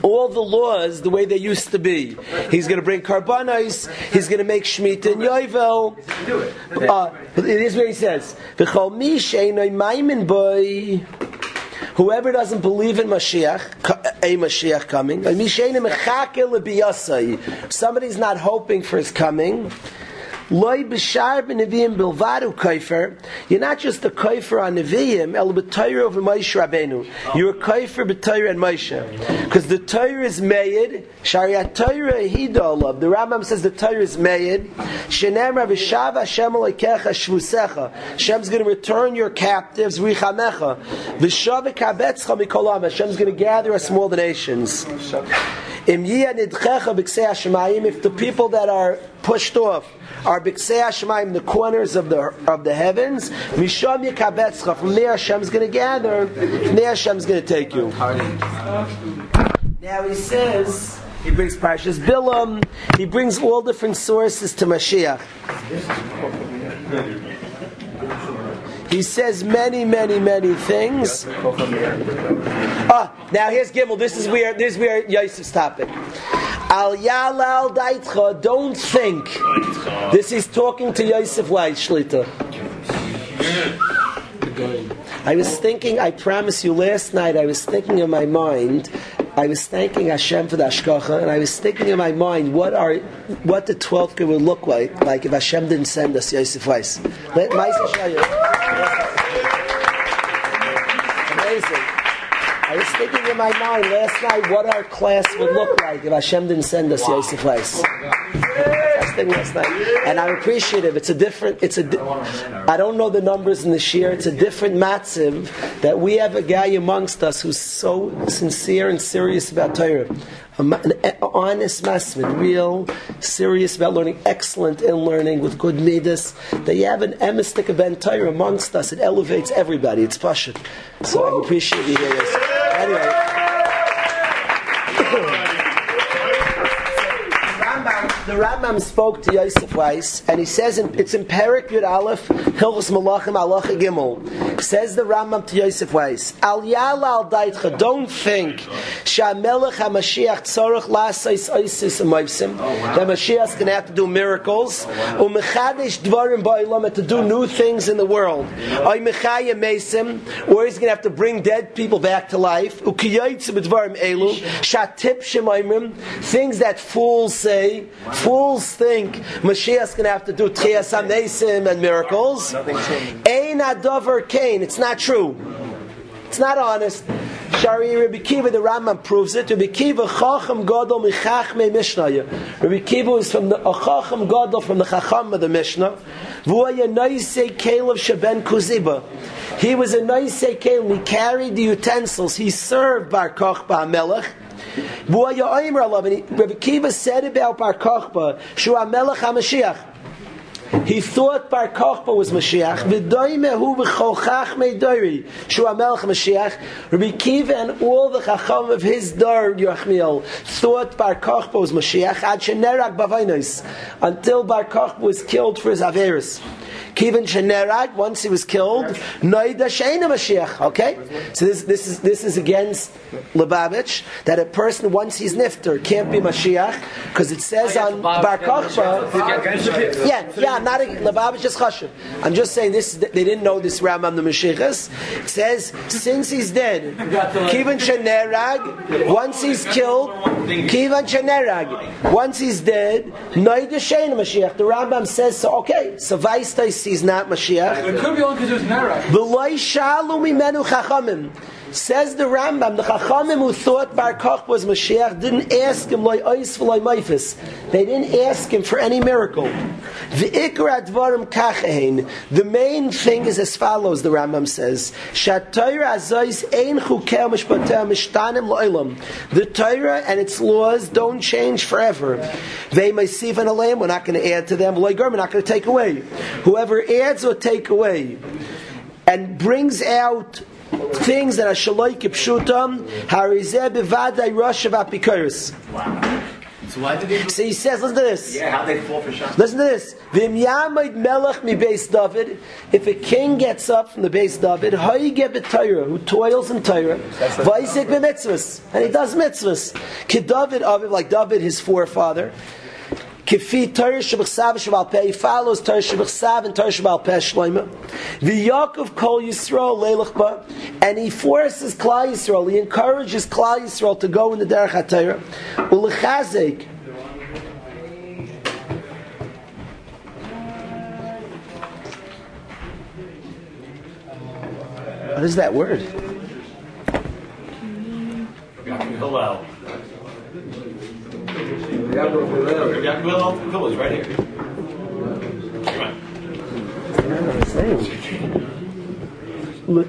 all the laws the way they used to be. He's going to bring karbanos. He's going to make shemitah and yovel. Uh, it is where he says. Whoever doesn't believe in Mashiach, a Mashiach coming, somebody's not hoping for his coming. Loi b'shar b'neviim bilvadu kaifer. You're not just a kaifer on neviim, el b'tayr over Moshe Rabbeinu. You're a kaifer b'tayr and Moshe. Because the Torah is made, shariat Torah hidolav. The Rambam says the Torah is made. Shenem Rav Shav Hashem alekecha shvusecha. Hashem's going to return your captives, richamecha. V'shavik habetzcha mikolam. Hashem's going to gather us from all the nations. Im yiyah nidchecha b'ksei hashemayim. If the people that are pushed off are Biksei Hashemayim, the corners of the of the heavens. Misham Yikabetzcha. From there, Hashem's going to gather. From there, Hashem's going to take you. Now he says. He brings Parshas Bilam. He brings all different sources to Mashiach. He says many, many, many things. Ah, *laughs* now here's Gimel. This is where this is where Yosef's topic. Al Yalal Daitcha, don't think. This is talking to Yosef Weiss Shlita. I was thinking, I promise you, last night I was thinking in my mind, I was thanking Hashem for the Ashkacha, and I was thinking in my mind what are what the twelfth grade would look like, like if Hashem didn't send us Yosef Weiss. Let Maisa show you. Amazing. I was thinking in my mind last night what our class would look like if Hashem didn't send us Yosef Weiss. That's thing last night, and I'm appreciative. It's a different. It's a. Di- I don't know the numbers in this year. It's a different matziv that we have a guy amongst us who's so sincere and serious about Torah. An honest masmid, real serious about learning, excellent in learning with good midas. That you have an emistic event Torah amongst us. It elevates everybody. It's passion. So I appreciate you here. ありがとう。The Rambam spoke to Yosef Weiss, and he says in, it's in Perik Yud Aleph, Hilchos Malachim Alacha Gimel. Says the Rambam to Yosef Weiss, Al Yala Al Daitcha, don't think Shamelech HaMashiach Tzorach Lasais Isis Amayvsim, oh, that Mashiach's going to have to do miracles, oh, Umechadish Dvarim Ba'ilam, to do new things in the world. Ay Mechaya Mesim, or he's going to have to bring dead people back to life. Ukiyaytz B'Dvarim Elu, Shatip Shemaimim, things that fools say, Fools think Mashiach's going to have to do Tchias HaMesim and miracles. Ein Adover Kain. It's not true. It's not honest. Shari Rabbi Kiva, the Rambam proves it. Rabbi Kiva, Chacham Gadol Michachmei Mishnah. Rabbi Kiva is from the Chacham Gadol from the Chacham of the Mishnah. V'uaya Noisei Kalev Sheben Kuziba. He was a Noisei Kalev. He carried the utensils. He served Bar Kochba Melech. Oimer Alav. And he- Rabbi Kiva said about Bar Kochba, Shu HaMelech HaMashiach. He thought Bar Kochba was Mashiach. V'doimehu v'chochach meidori. Shu HaMelech Mashiach. Rabbi Akiva and all the Chacham of his dar, Yerachmiel, thought Bar Kochba was Mashiach. Ad shenerag bavainos. Until Bar Kochba was killed for his Averis. Kivan shenerag, once he was killed, noida sheina Mashiach. Okay? So this, this, is, this is against Lubavitch, that a person, once he's nifter, can't be Mashiach, because it says on Bar Kochba, yeah, yeah, I'm not a Lubavitch is chashuv. I'm just saying this. They didn't know this Rambam the Mashiachas. It says since he's dead, Kivan Shenerag. Once he's killed, Kivan Shenerag. Once he's dead, Noida Shein Mashiach. The Rambam says so. Okay, so Vaistais he's not Mashiach. It could be only because was Nera. V'loy shalu mimenu chachamim. Says the Rambam, the chachamim who thought Bar Koch was Mashiach didn't ask him loy ois v'loy meifis. They didn't ask him for any miracle. The V'ikra dvarim kachein. The main thing is as follows. The Rambam says, "Shatayra azois ein mishtanim lo'ilam." The Torah and its laws don't change forever. They may see an alam. We're not going to add to them. Loy we're not going to take away. Whoever adds or take away and brings out things that are shaloi kipshutam, harizeh bevadai rosh of apikoros. So why did they? So he says, listen to this. Yeah, how they fall for. Listen to this. Vim yamid melech mi beis David. If a king gets up from the base David, hoige b'Torah, who toils in Torah, vaisik b'mitzvahs, and he does mitzvahs. Ki David Aviv, like David, his forefather. Kifi Torah shebechsav shabal peh, follows Torah shebechsav and Torah shabal peh shloima. V'Yakov kol Yisrael leilach ba, and he forces Klal Yisrael, he encourages Klal Yisrael to go in the derech HaTorah. U'lechazek, what is that word? Hillel. Yaakov Hillel Hillel is right here. Come on.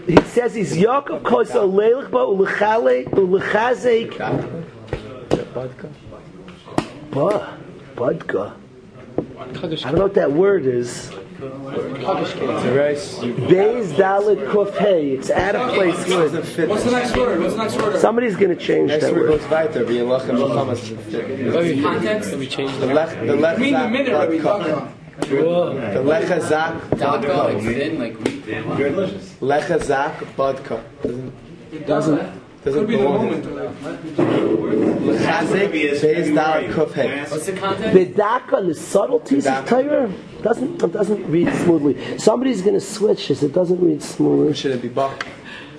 He says he's Yaakov Kosa Leilach Ba Ulechale Ulechazek Ba Budka. I don't know what that word is. Days Dalit Kuf Hey. It's out of place good. What's the next word? What's the next word? Somebody's going to change that word. Next word goes weiter. Being Lachem Lachamas. Context? Can we change the word? The Lech Zak. The Lechazak Vodka. Lechazak Vodka. Doesn't. Doesn't. doesn't Could be the belong moment. here. like, Chazik beis dal kufhei. What's the context? Bedaka the subtleties of Torah doesn't it doesn't read smoothly. Somebody's going to switch this. It doesn't read smoothly. Should it be bach?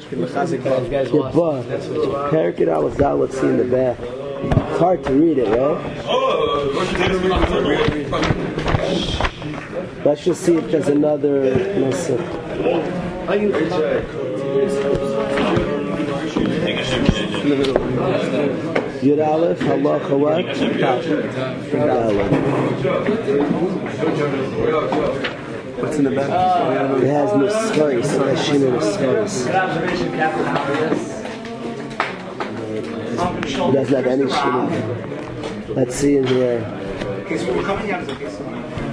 Should be lechazik vodka. Yeah, but Parakit let's see in the back. It's hard to read it, right? Let's just see if there's another nusach. Yud Aleph, Halacha what? Yud Aleph. What's in the back? It has nuskaris, Hashina nuskaris. It doesn't have any shina. Let's see in here.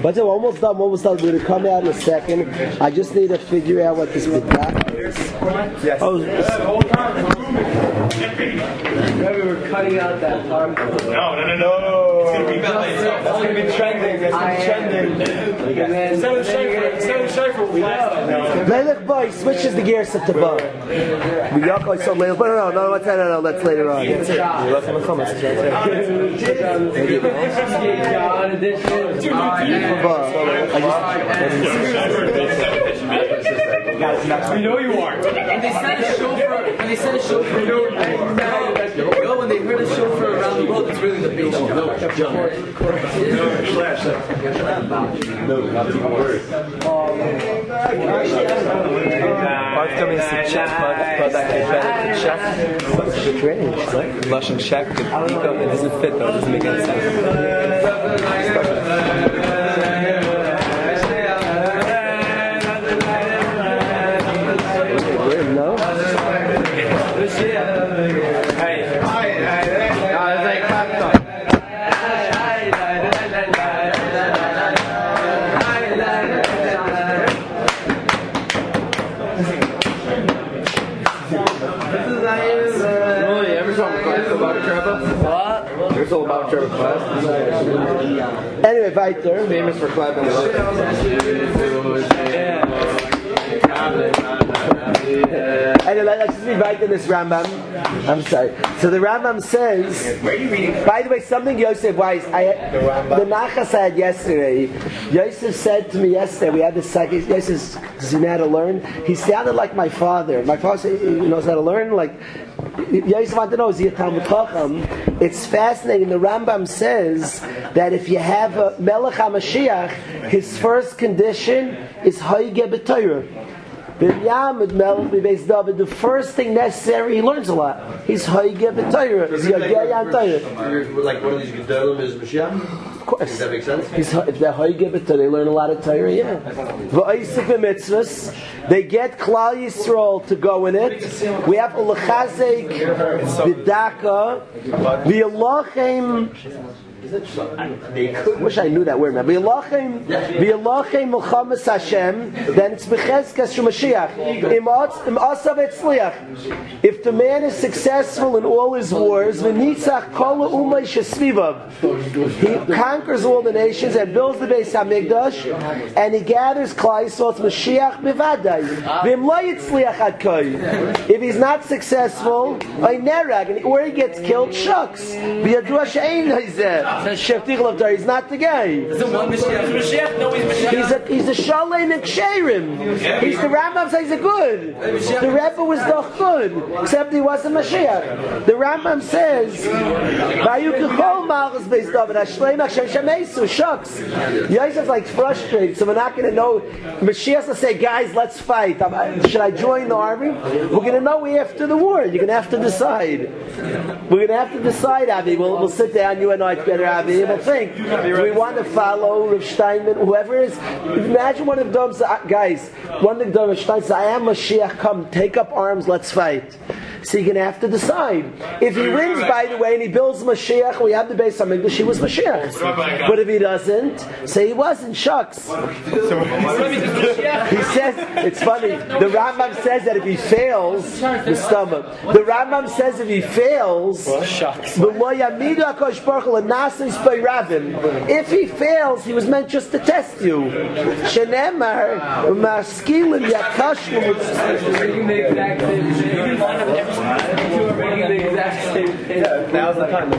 But we're almost done, we're almost done. We're going to come out in a second. I just need to figure out what this bidak is. Yes. Oh, Remember, we're cutting out that part. No, no, no, no. It's gonna be about itself. That's gonna be trending. It's gonna be trending. And then, Instead of Schaefer, instead of Schaefer, we left. Melech boy switches the gears up to bow. We yak like so later. No, no, no, no, no, no, that's later on. That's it. Lachem Milchamas is right there. John edition. Bow. I just- We know you are. When they send a chauffeur, when they send a chauffeur, you know, when they heard a chauffeur around the world, it's really the base Mark's coming to see Czech, but but that is better to Czech. Strange. Blushing Czech could peek up. It doesn't fit though. It doesn't make any sense. Thank you. Anyway, weiter. Famous for clapping. Anyway, let's just right this Rambam. I'm sorry. So the Rambam says, by the way, something Yosef Weiss, I, the Nachas I had yesterday, Yosef said to me yesterday, we had this psychic, Yosef, does he know how to learn? He sounded like my father. My father knows how to learn, like, Yosef wanted to know, a Talmud Chacham? It's fascinating. The Rambam says that if you have a Melech HaMashiach, his first condition is Haige B'Torah. Binyam Melech B'Beis David, the first thing necessary, he learns a lot. He's Haige B'Torah. He's Yagei on Torah. Like one of these Gedolim is Mashiach? Of course. Does that make sense? He's, if they're Haige B'Torah, they learn a lot of Torah, yeah. V'Oisik B'Mitzvahs, they get Klal Yisrael to go in it. We have Ulachazek B'Daka, V'Yalachem, Wish I knew that word, Hashem, then it's. Im Asav Etzliach. If the man is successful in all his wars, V'Nitzach Kol Shesvivav. He conquers all the nations and builds the Beis Hamikdash, and he gathers to Mashiach Bivadai. V'im yitzliach ad. If he's not successful, where he gets killed, shucks. B'yadua she'ein. Not the guy. Is it one Mashiach? No, he's Mashiach. He's a he's a shalem and ksherim. He's the Rambam says he's a good. The Rebbe was doch good, except he wasn't Mashiach. The Rambam says, "Vayu kechol malchus beis David ashleim Hashem shemesu." Shucks. Yosef's like frustrated, so we're not going to know. Mashiach will say, "Guys, let's fight. I'm- should I join the army?" We're going to know after the war. You're going to have to decide. We're going to have to decide, Avi. We'll, we'll sit down, you and I together, Avi, and we'll think. We want to follow Rav Steinman, whoever is? Imagine one of them, guys, one of Rav Steinman says, I am Mashiach, come, take up arms, let's fight. So you're going to have to decide. If he wins, by the way, and he builds Mashiach, we have the base on English, he was Mashiach. But if he doesn't, say he wasn't, shucks. *laughs* He says, it's funny, the Rambam says that if he fails, the stomach. The Rambam says if he fails, shucks. if he fails, he was meant just to test you. Shenemar, maskilim yakashlu. Reading the exact same shit. You can find out every You are reading the exact same thing. Now's the time.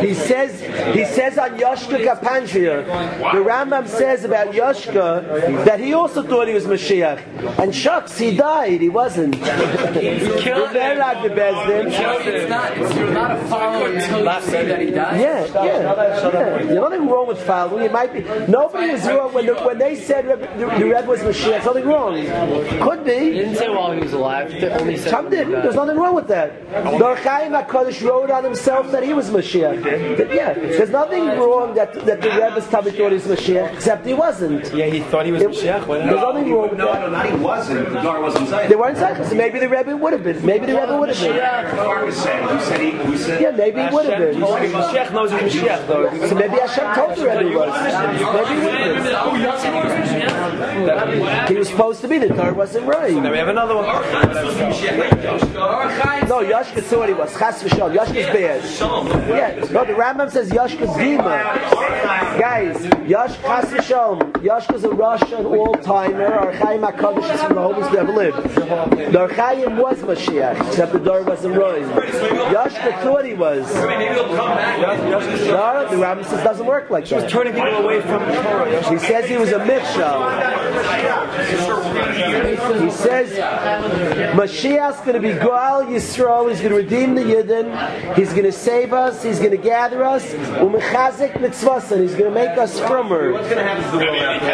He says, he says on Yoshka Kapanchia, the Rambam says about Yoshka that he also thought he was Mashiach. And shucks, he died, he wasn't. *laughs* killed They're not the best then. It's not, it's, you're not a follower until you see that he died. Yeah, yeah, yeah. There's nothing wrong with following. It might be. Nobody was wrong when, the, when they said the, the Rebbe was Mashiach. Something wrong. Could He be. Didn't say while he was alive. He only said Some did. There's nothing wrong with that. The Chaim HaKadosh wrote on himself that he was Mashiach. That- yeah, there's nothing wrong that, that the Rebbe's tabby thought he was Mashiach, except he wasn't. Yeah, he thought he was Mashiach. Why There's nothing wrong with No, that. no, not he wasn't. The Gar wasn't saying. They weren't saying so maybe the Rebbe would have been. Maybe the Rebbe would have been. The Gar was saying. Who said he? Who said? Yeah, maybe he would have been. Mashiach knows he's Mashiach though. So maybe Hashem told the Rebbe he was. Maybe he would have been. He was supposed to be. The Torah wasn't right. Then we have another one. No, Yashka thought he was. Chas v'shalom. Yashka's bad. Yeah. No, the Rambam says Yashka's Dima. Guys, Yash Chas v'shalom. Yashka's a Russian all-timer. Our Chaim HaKadosh is from the oldest to ever lived. The Ar Chaim was Mashiach, except the door wasn't right. Yashka thought he was. No, the Rambam says it doesn't work like that. Turning people away from the Torah. He says he was a Michshel. He says Mashiach's going to be Goal Yisrael. He's going to redeem the Yidden. He's going to save us. He's going to gather us. Umechazik mitzvasan. He's going to make us firmer. Going to happen to the world after.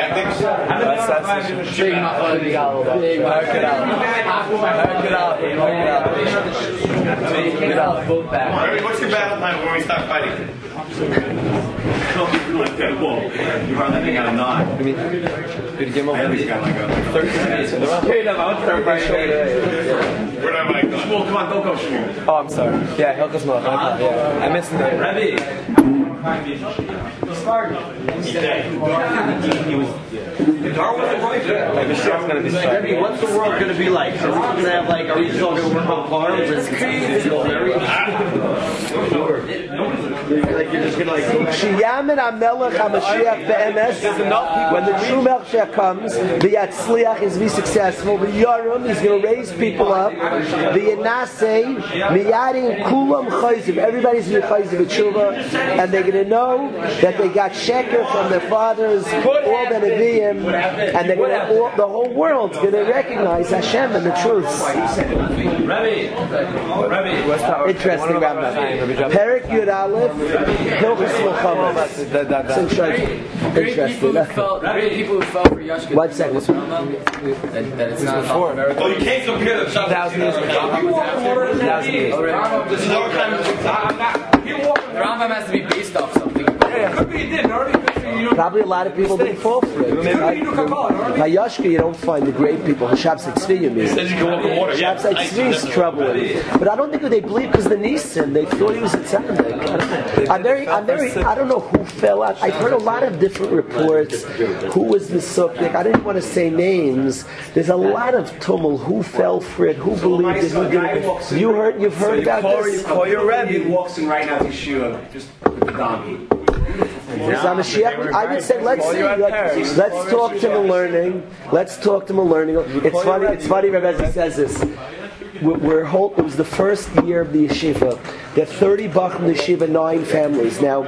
What's your battle plan when we start fighting? Okay, well, you hardly think out of nine. I mean, did you I at a least got like a, like a 13 minutes in the round? Okay, no, I would start right Where am I going? Shmuel, come on, don't go, Shmuel. Oh, I'm sorry. Yeah, Hilchas Malach. Yeah, I missed it. Like, the shit's gonna be Rebbe, starting. what's the world going to be like? Are we going to have like, are we just all going to work on farms? It's Like you're just going to like. Shiyamin HaMelech HaMashiach be'emes. When the true Melchizedek comes, the Yatzliach is to be successful. The Yoram is going to raise people up. The Yenase, Miyadim Kulam Chayziv. Everybody's going to be Chayziv Tshuva, and they're going to know that they got sheker from their fathers, all the Nevi'im, and they're going to, all, the whole world's going to recognize Hashem and the truth. Interesting, Rambam. Perik Yud Aleph, Hilchus Milchama. That, that, It's that. interesting. People who Interesting. felt, people who for Yashka. One second. That, that it's not before. American. Oh, you can't compare the. Thousand years ago. Thousand years ago. This is our kind of. The Rambam has to be based off something. Probably a lot of people didn't fall for it. By Yashka, you don't find the great people. Hashab's Tzvi, you Says you can walk in water. Yeah. Hashab's Tzvi's troubling. But I don't think they believe because the Nisan, they thought he was a tzaddik. I'm very, I'm very, I don't know who fell out. I've heard a lot of different reports. Who was the subject? I didn't want to say names. There's a lot of tumult. Who fell for it? Who believed it? Who didn't? You heard, you've heard about this? Call your Rebbe. walks in right now to Yeshua, just with the donkey. Because I'm. I would say let's see, let's, let's talk to the learning. Let's talk to the learning. It's funny. It's funny. Rebbe says this. We're, we're whole, it was the first year of the yeshiva. There are 30 bach in the yeshiva, nine families. Now,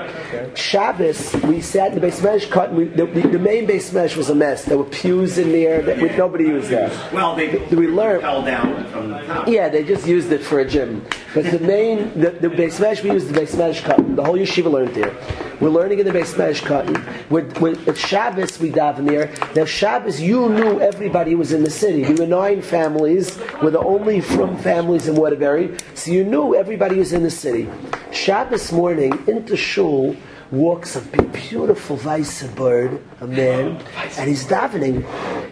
Shabbos, we sat in the base mesh cut. And we, the, the, the main base mesh was a mess. There were pews in there. That, we, nobody was there. Well, they we learned. fell down from the top. Yeah, they just used it for a gym. But the main, the, the base mesh, we used the base mesh cotton. The whole yeshiva learned there. We're learning in the base mesh cotton. With, with, at Shabbos, we daven there. Now, Shabbos, you knew everybody was in the city. We were nine families. We're the only from families in Waterbury. So you knew everybody was in the city. Shabbos morning, into shul, walks a big, beautiful Weisse bird, a man, and he's davening.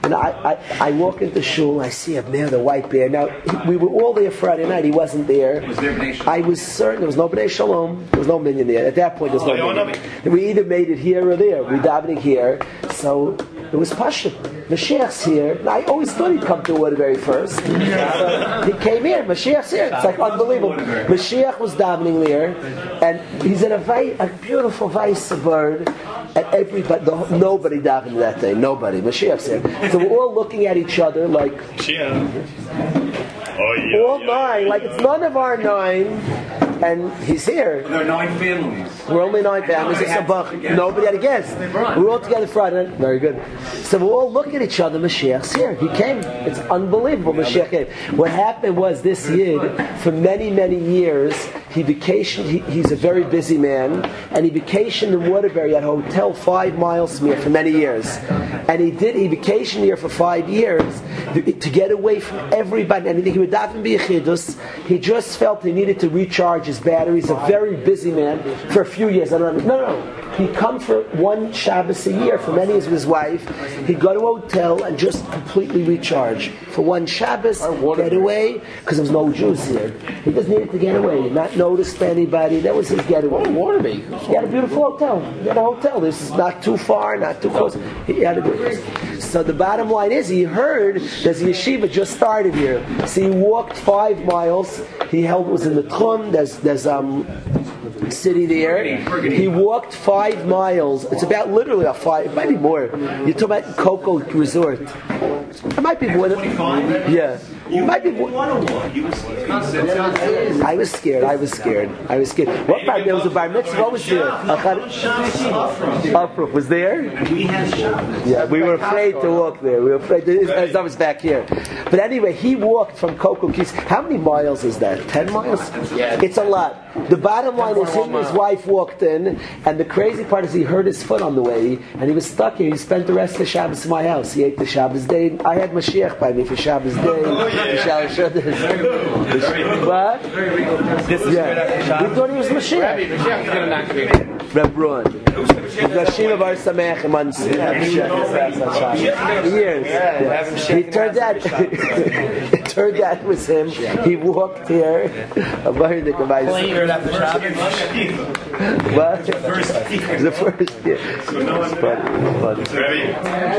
And I, I, I walk into shul, I see a man with a white beard. Now, he- we were all there Friday night, he wasn't there. Was there I was certain there was no B'nai Shalom, there was no minion there. At that point, there was no minion. We either made it here or there. We davening here, so it was Pasha. Mashiach's here. I always thought he'd come to Waterbury first. So he came here. Mashiach's here. It's like unbelievable. Mashiach was davening there, and he's in a, vi- a beautiful vice bird, and everybody, the, nobody davened that day. Nobody. Mashiach's here. So we're all looking at each other like Oh, yeah. all nine, like it's none of our nine, and he's here. There are nine families. We're only nine families. It's a buck. Nobody had a guest. We're all together Friday night. Very good. So we all look at each other. Mashiach's here. He came. It's unbelievable. Mashiach came. What happened was this Yid, for many, many years, he vacationed. He, he's a very busy man, and he vacationed in Waterbury at a hotel five miles from here for many years. And he did. He vacationed here for five years to get away from everybody. And he would daven be a chidus. He just felt he needed to recharge his batteries. A very busy man for a few years. I don't know. No, no. He'd come for one Shabbos a year for many years with his wife. He'd go to a hotel and just completely recharge for one Shabbos. Get away because there was no Jews here. He just needed to get away, not notice to anybody. That was his getaway. Waterby. He had a beautiful hotel. He had a hotel. This is not too far, not too close. He had a good. So the bottom line is, he heard there's a yeshiva just started here. So he walked five miles. He held was in the Tchum. There's there's um city there. He walked five miles. It's about literally a five, it might be more. You're talking about Coco Resort. It might be more than yeah. You might be. want to walk. You I was scared. I was scared. I was scared. What bar? There was a bar mitzvah. What was there? Uprook was there. We had Shabbos. Yeah, we were afraid to walk there. We were afraid. To, as I was back here. But anyway, he walked from Coco Keys. How many miles is that? Ten miles? Yeah. It's a lot. The bottom line is him and his wife walked in, and the crazy part is he hurt his foot on the way, and he was stuck here. He spent the rest of the Shabbos in my house. He ate the Shabbos day. I had Mashiach by me for Shabbos day. For Shabbos Shabbos. What? This is right after Yeah. Shabbos. We thought he was Mashiach. Mashiach's gonna knock me. Reb Ron. Rashim Bar Samech Mansi. Years. He turned out. It turned out it was him. He walked here. Very the Right after Shabbos. What? The first year. It's funny, it's funny.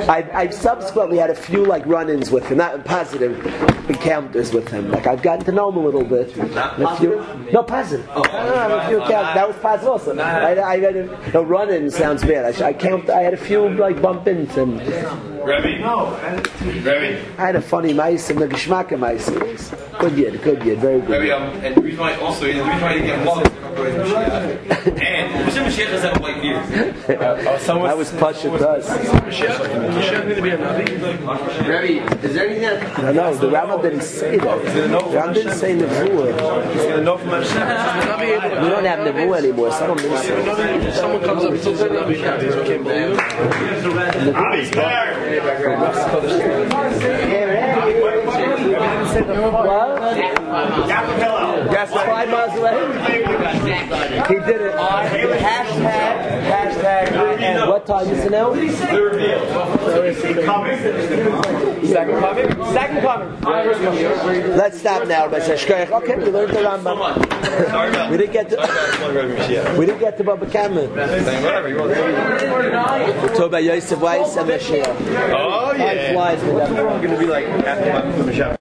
I've, I've subsequently had a few like run-ins with him, not positive encounters with him. Like I've gotten to know him a little bit. A few, no positive. I don't have a few count. That was positive also. I, I had a, no run-in sounds bad. I, I count. I had a few like bump into him. Remy. No. Remy. I had a funny mice and the geschmacke mice. Good yet, good yet, very good. Remy, um, and the reason why also, the reason why you get involved is because of Mashiach. And Moshe Mashiach doesn't have white beard. *laughs* That was Pasha Dust. Rebbe, is there anything that No, no, the Rambam didn't say that. The Rambam didn't say Nevuah. He's gonna know from Mashiach. We don't have Nevuah anymore, so I don't think so. Someone comes up and says that Nabi can't do it, we can't believe it. Avi's there. What? Yes, five miles away. He did it. Hashtag, hashtag, and What time is it now? second coming, second coming. Let's stop now. By Shkoyach. Okay, we learned the Rambam. *laughs* we didn't get to. We didn't get to Baba Kama. Whatever you want. Talk about Yosef Weiss and Mashiach. Oh Time flies with them. Gonna be like after my Mashiach.